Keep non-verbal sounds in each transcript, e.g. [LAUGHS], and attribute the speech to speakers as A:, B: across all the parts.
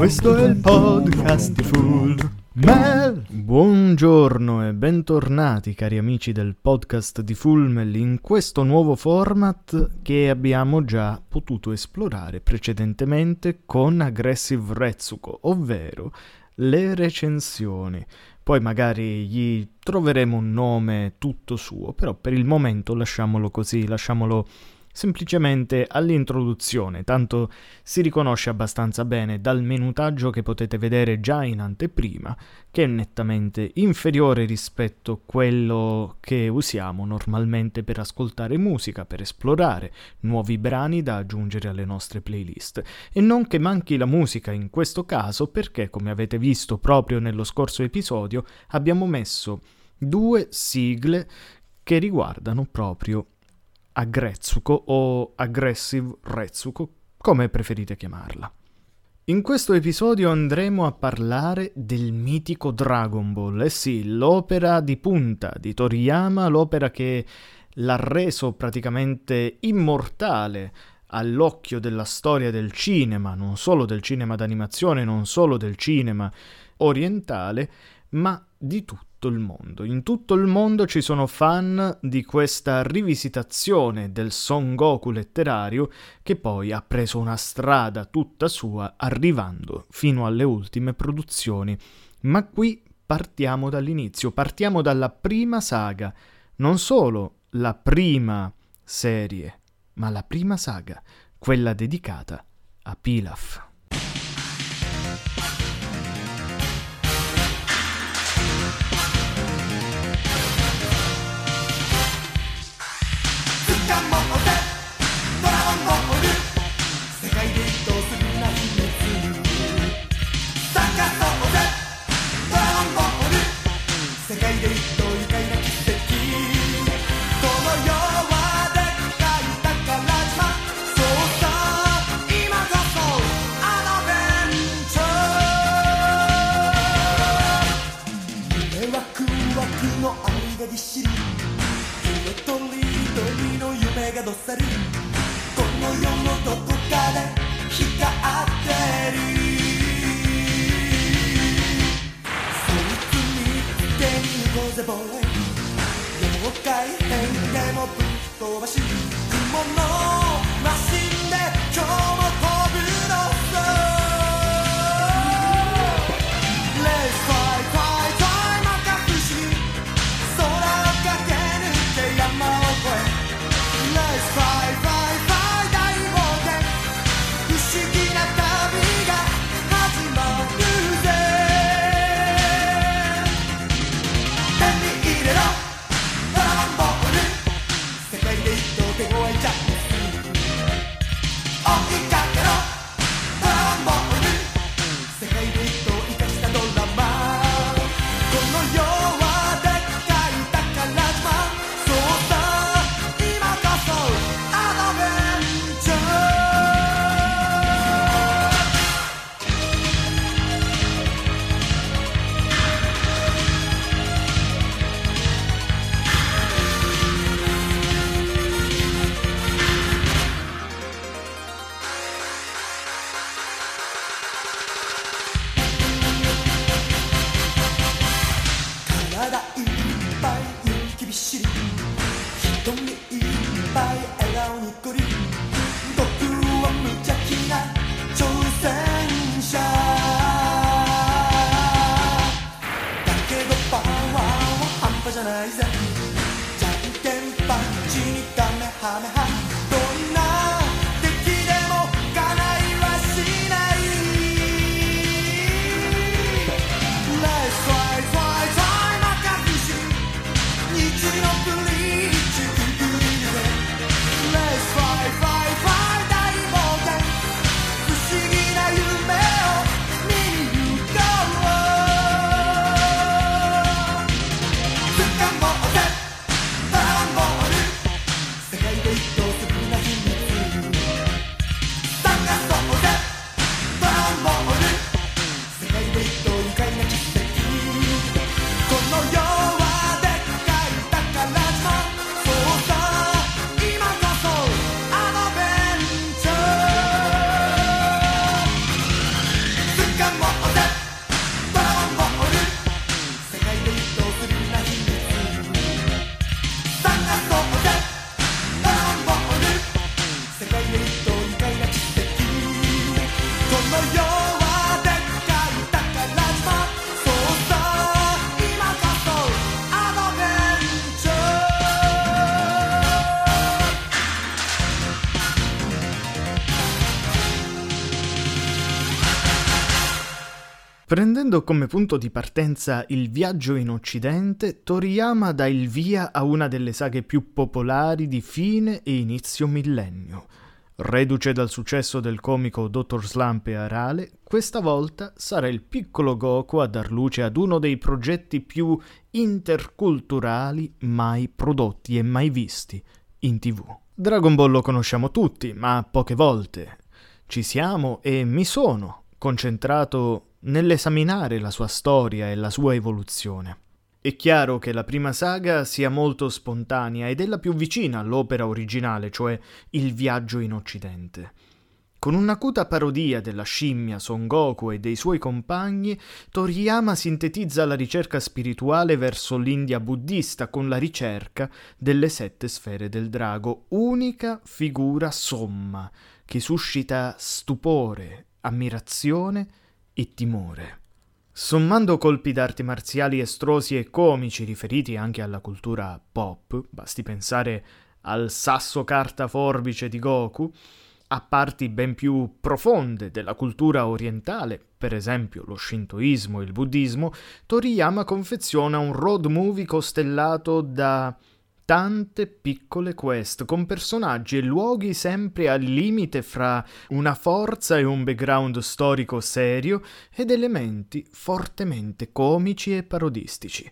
A: Questo è il podcast di Full Mel. Buongiorno e bentornati cari amici del podcast di Fullmel in questo nuovo format che abbiamo già potuto esplorare precedentemente con Aggressive Retsuko, ovvero le recensioni. Poi magari gli troveremo un nome tutto suo, però per il momento lasciamolo così, lasciamolo semplicemente all'introduzione, tanto si riconosce abbastanza bene dal minutaggio che potete vedere già in anteprima, che è nettamente inferiore rispetto a quello che usiamo normalmente per ascoltare musica, per esplorare nuovi brani da aggiungere alle nostre playlist. E non che manchi la musica in questo caso, perché come avete visto proprio nello scorso episodio abbiamo messo due sigle che riguardano proprio Agretsuko o Aggressive Retsuko, come preferite chiamarla. In questo episodio andremo a parlare del mitico Dragon Ball, eh sì, l'opera di punta di Toriyama, l'opera che l'ha reso praticamente immortale all'occhio della storia del cinema, non solo del cinema d'animazione, non solo del cinema orientale, ma di tutto tutto il mondo. In tutto il mondo ci sono fan di questa rivisitazione del Son Goku letterario che poi ha preso una strada tutta sua arrivando fino alle ultime produzioni. Ma qui partiamo dall'inizio, partiamo dalla prima saga, non solo la prima serie, ma la prima saga, quella dedicata a Pilaf.
B: 空枠のがぎっしり色とりどりの夢がどさり。この世のどこかで光ってる。そいつに手に行こうぜボーイ。妖怪変でもぶっ飛ばし。雲のマシンで今日も eyes.
A: Prendendo come punto di partenza il viaggio in Occidente, Toriyama dà il via a una delle saghe più popolari di fine e inizio millennio. Reduce dal successo del comico Dr. Slump e Arale, questa volta sarà il piccolo Goku a dar luce ad uno dei progetti più interculturali mai prodotti e mai visti in tv. Dragon Ball lo conosciamo tutti, ma poche volte. Ci siamo e mi sono concentrato nell'esaminare la sua storia e la sua evoluzione. È chiaro che la prima saga sia molto spontanea ed è la più vicina all'opera originale, cioè Il viaggio in Occidente. Con un'acuta parodia della scimmia Son Goku e dei suoi compagni, Toriyama sintetizza la ricerca spirituale verso l'India buddista con la ricerca delle sette sfere del drago, unica figura somma che suscita stupore, ammirazione e timore. Sommando colpi d'arte marziali estrosi e comici riferiti anche alla cultura pop, basti pensare al sasso carta forbice di Goku, a parti ben più profonde della cultura orientale, per esempio lo shintoismo e il buddismo, Toriyama confeziona un road movie costellato da tante piccole quest con personaggi e luoghi sempre al limite fra una forza e un background storico serio ed elementi fortemente comici e parodistici.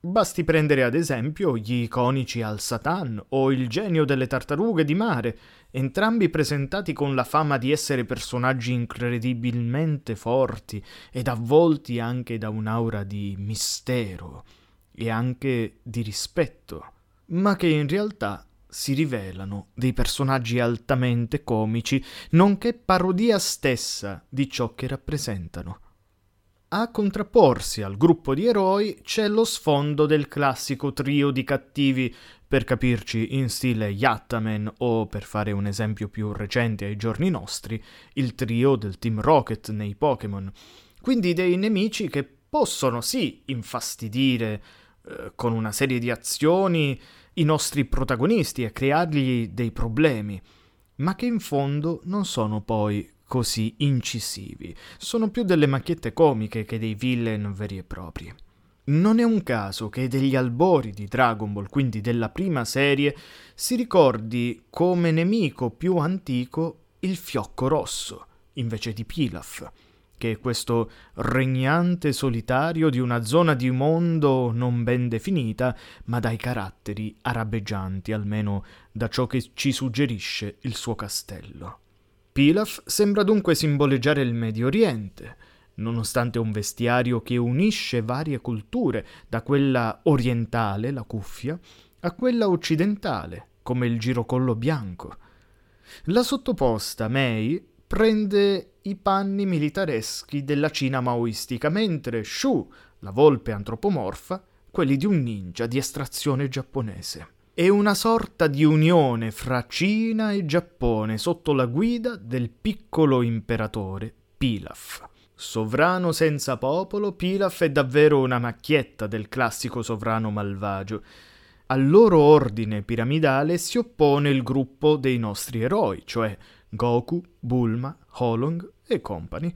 A: Basti prendere ad esempio gli iconici Al Satan o il genio delle tartarughe di mare, entrambi presentati con la fama di essere personaggi incredibilmente forti ed avvolti anche da un'aura di mistero e anche di rispetto ma che in realtà si rivelano dei personaggi altamente comici, nonché parodia stessa di ciò che rappresentano. A contrapporsi al gruppo di eroi c'è lo sfondo del classico trio di cattivi, per capirci in stile Yattaman o, per fare un esempio più recente ai giorni nostri, il trio del Team Rocket nei Pokémon. Quindi dei nemici che possono sì infastidire eh, con una serie di azioni i nostri protagonisti e creargli dei problemi, ma che in fondo non sono poi così incisivi, sono più delle macchiette comiche che dei villain veri e propri. Non è un caso che degli albori di Dragon Ball, quindi della prima serie, si ricordi come nemico più antico il fiocco rosso, invece di Pilaf, che questo regnante solitario di una zona di mondo non ben definita, ma dai caratteri arabeggianti, almeno da ciò che ci suggerisce il suo castello. Pilaf sembra dunque simboleggiare il Medio Oriente, nonostante un vestiario che unisce varie culture, da quella orientale, la cuffia, a quella occidentale, come il girocollo bianco. La sottoposta Mei prende i panni militareschi della Cina maoistica, mentre Shu, la volpe antropomorfa, quelli di un ninja di estrazione giapponese. È una sorta di unione fra Cina e Giappone sotto la guida del piccolo imperatore Pilaf. Sovrano senza popolo, Pilaf è davvero una macchietta del classico sovrano malvagio. Al loro ordine piramidale si oppone il gruppo dei nostri eroi, cioè Goku, Bulma, Holong e compagni,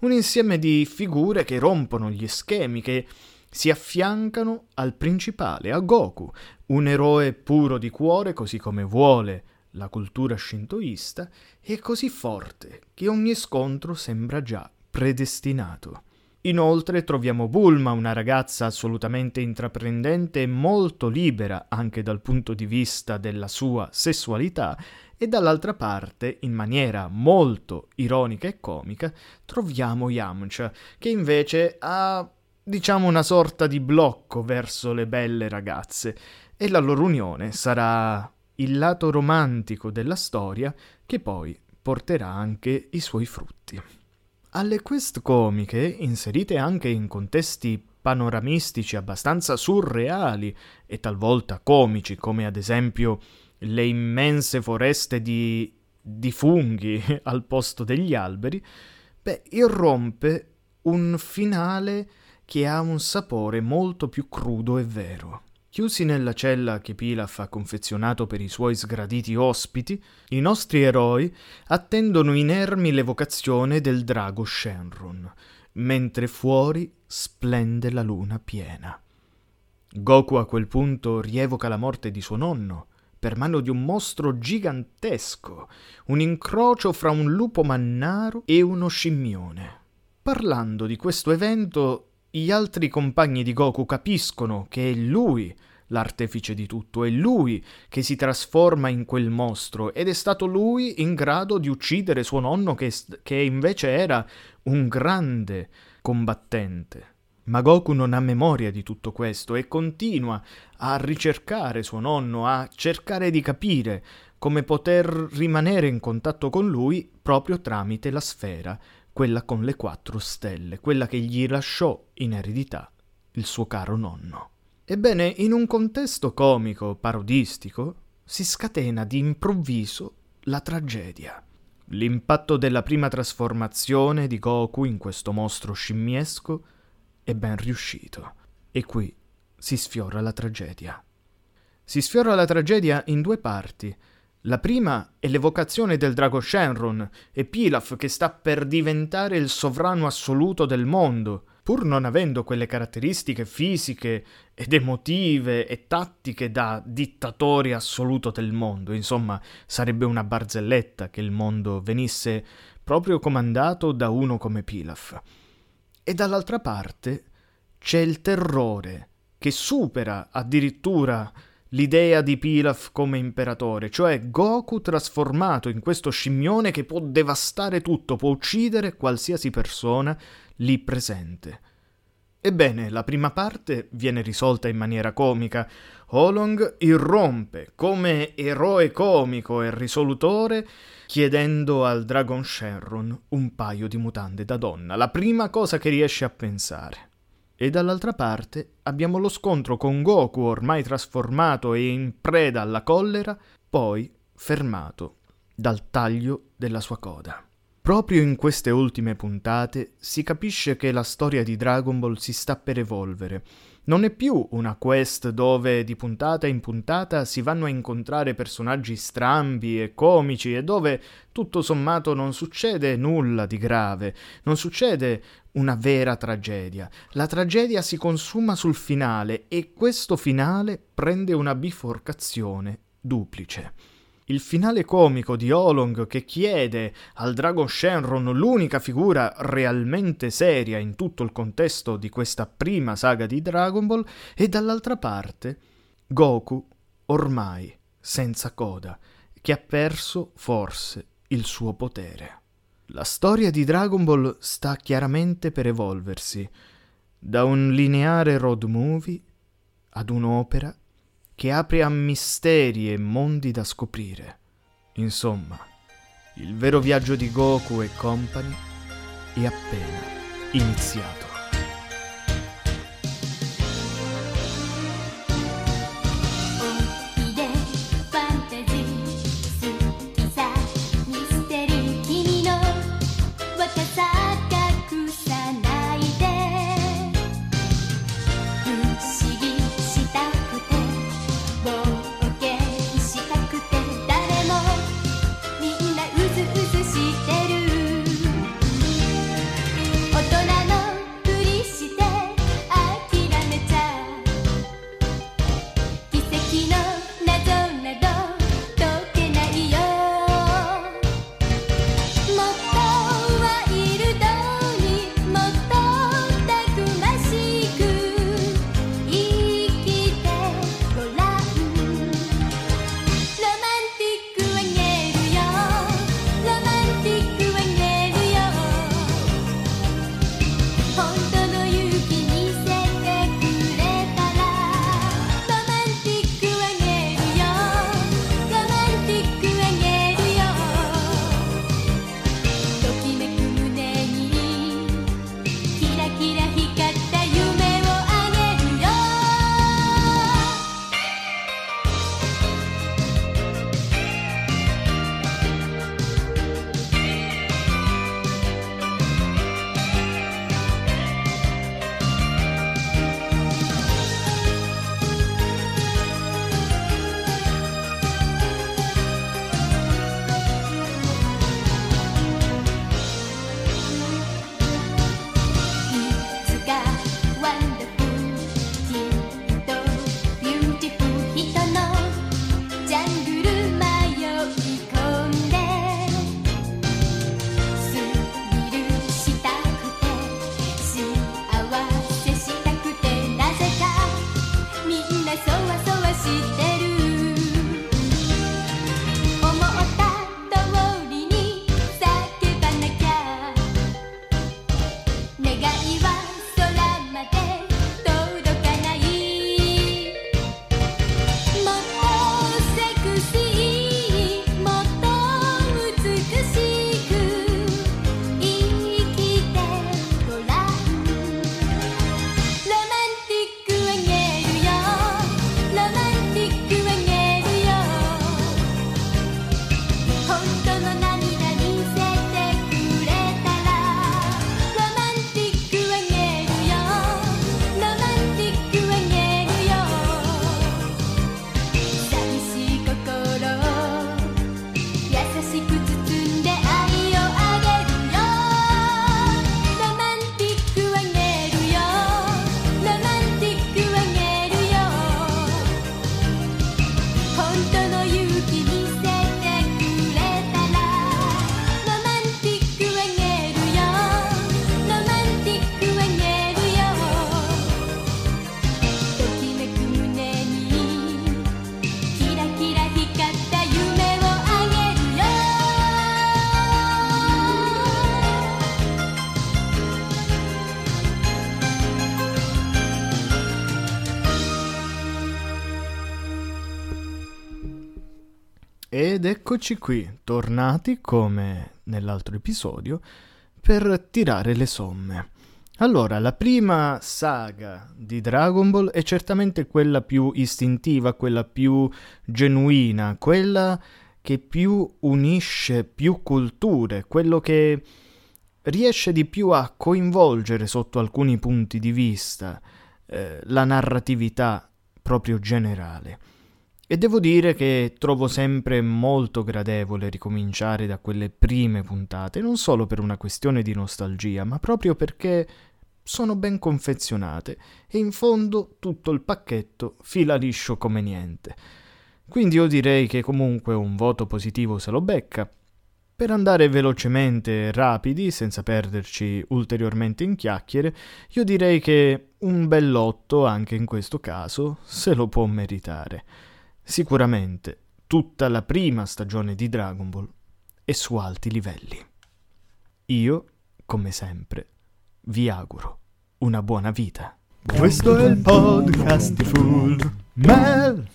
A: un insieme di figure che rompono gli schemi, che si affiancano al principale, a Goku, un eroe puro di cuore, così come vuole la cultura shintoista, e così forte che ogni scontro sembra già predestinato. Inoltre troviamo Bulma, una ragazza assolutamente intraprendente e molto libera anche dal punto di vista della sua sessualità, e dall'altra parte, in maniera molto ironica e comica, troviamo Yamcha, che invece ha, diciamo, una sorta di blocco verso le belle ragazze, e la loro unione sarà il lato romantico della storia che poi porterà anche i suoi frutti. Alle quest comiche, inserite anche in contesti panoramistici abbastanza surreali e talvolta comici, come ad esempio le immense foreste di, di funghi [LAUGHS] al posto degli alberi, beh, irrompe un finale che ha un sapore molto più crudo e vero. Chiusi nella cella che Pilaf ha confezionato per i suoi sgraditi ospiti, i nostri eroi attendono inermi l'evocazione del drago Shenron, mentre fuori splende la luna piena. Goku a quel punto rievoca la morte di suo nonno per mano di un mostro gigantesco, un incrocio fra un lupo mannaro e uno scimmione. Parlando di questo evento, gli altri compagni di Goku capiscono che è lui l'artefice di tutto, è lui che si trasforma in quel mostro ed è stato lui in grado di uccidere suo nonno che, che invece era un grande combattente. Ma Goku non ha memoria di tutto questo e continua a ricercare suo nonno, a cercare di capire come poter rimanere in contatto con lui proprio tramite la sfera quella con le quattro stelle, quella che gli lasciò in eredità il suo caro nonno. Ebbene, in un contesto comico, parodistico, si scatena di improvviso la tragedia. L'impatto della prima trasformazione di Goku in questo mostro scimmiesco è ben riuscito. E qui si sfiora la tragedia. Si sfiora la tragedia in due parti. La prima è l'evocazione del drago Shenron e Pilaf che sta per diventare il sovrano assoluto del mondo, pur non avendo quelle caratteristiche fisiche ed emotive e tattiche da dittatore assoluto del mondo. Insomma, sarebbe una barzelletta che il mondo venisse proprio comandato da uno come Pilaf. E dall'altra parte c'è il terrore che supera addirittura l'idea di Pilaf come imperatore, cioè Goku trasformato in questo scimmione che può devastare tutto, può uccidere qualsiasi persona lì presente. Ebbene, la prima parte viene risolta in maniera comica. Olong irrompe come eroe comico e risolutore chiedendo al Dragon Shenron un paio di mutande da donna, la prima cosa che riesce a pensare. E dall'altra parte abbiamo lo scontro con Goku ormai trasformato e in preda alla collera, poi fermato dal taglio della sua coda. Proprio in queste ultime puntate si capisce che la storia di Dragon Ball si sta per evolvere. Non è più una quest dove di puntata in puntata si vanno a incontrare personaggi strambi e comici e dove tutto sommato non succede nulla di grave, non succede una vera tragedia. La tragedia si consuma sul finale e questo finale prende una biforcazione duplice il finale comico di Olong che chiede al drago Shenron l'unica figura realmente seria in tutto il contesto di questa prima saga di Dragon Ball e dall'altra parte Goku ormai senza coda che ha perso forse il suo potere. La storia di Dragon Ball sta chiaramente per evolversi da un lineare road movie ad un'opera che apre a misteri e mondi da scoprire. Insomma, il vero viaggio di Goku e compagni è appena iniziato. 本当の勇気に eccoci qui, tornati come nell'altro episodio per tirare le somme. Allora, la prima saga di Dragon Ball è certamente quella più istintiva, quella più genuina, quella che più unisce più culture, quello che riesce di più a coinvolgere sotto alcuni punti di vista eh, la narratività proprio generale. E devo dire che trovo sempre molto gradevole ricominciare da quelle prime puntate, non solo per una questione di nostalgia, ma proprio perché sono ben confezionate e in fondo tutto il pacchetto fila liscio come niente. Quindi io direi che comunque un voto positivo se lo becca. Per andare velocemente rapidi, senza perderci ulteriormente in chiacchiere, io direi che un bell'otto anche in questo caso se lo può meritare. Sicuramente tutta la prima stagione di Dragon Ball è su alti livelli. Io, come sempre, vi auguro una buona vita.
C: Questo è il podcast di Full Mel.